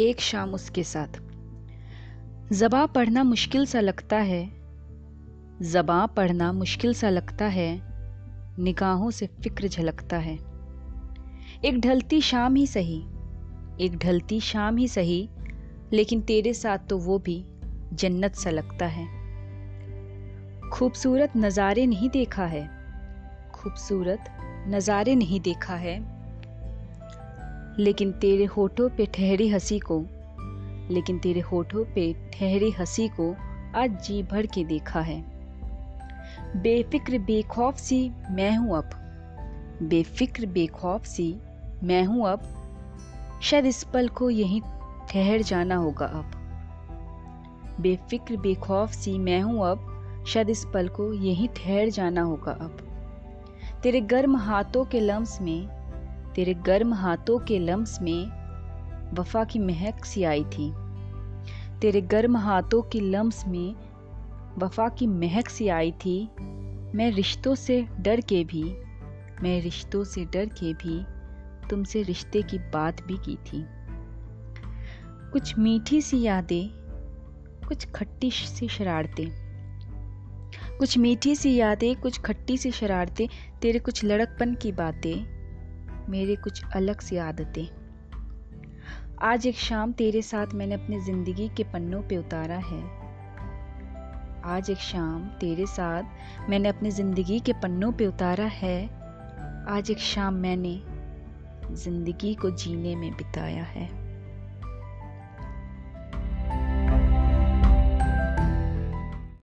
एक शाम उसके साथ। जबा पढ़ना मुश्किल सा लगता है, जबा पढ़ना मुश्किल सा लगता है, निगाहों से फ़िक्र झलकता है। एक ढलती शाम ही सही, एक ढलती शाम ही सही, लेकिन तेरे साथ तो वो भी जन्नत सा लगता है। खूबसूरत नज़ारे नहीं देखा है, खूबसूरत नज़ारे नहीं देखा है। लेकिन तेरे होठों पे ठहरी हँसी को, लेकिन तेरे होठों पे ठहरी हँसी को आज जी भर के देखा है। बेफिक्र बेखौफ सी मैं हूँ अब। बेफिक्र बेखौफ सी मैं हूँ अब। शायद इस पल को यहीं ठहर जाना होगा अब। बेफिक्र बेखौफ सी मैं हूँ अब। शायद इस पल को यहीं ठहर जाना होगा अब। तेरे गर्म हाथों के लम्स में तेरे गर्म हाथों के लम्स में वफा की महक सी आई थी। तेरे गर्म हाथों की लम्स में वफा की महक सी आई थी। मैं रिश्तों से डर के भी, मैं रिश्तों से डर के भी तुमसे रिश्ते की बात भी की थी। कुछ मीठी सी यादें, कुछ खट्टी सी शरारतें। कुछ मीठी सी यादें, कुछ खट्टी सी शरारतें, तेरे कुछ लड़कपन की बातें। मेरे कुछ अलग सी आदतें। आज एक शाम तेरे साथ मैंने अपनी ज़िंदगी के पन्नों पे उतारा है। आज एक शाम तेरे साथ मैंने अपनी ज़िंदगी के पन्नों पे उतारा है। आज एक शाम मैंने ज़िंदगी को जीने में बिताया है।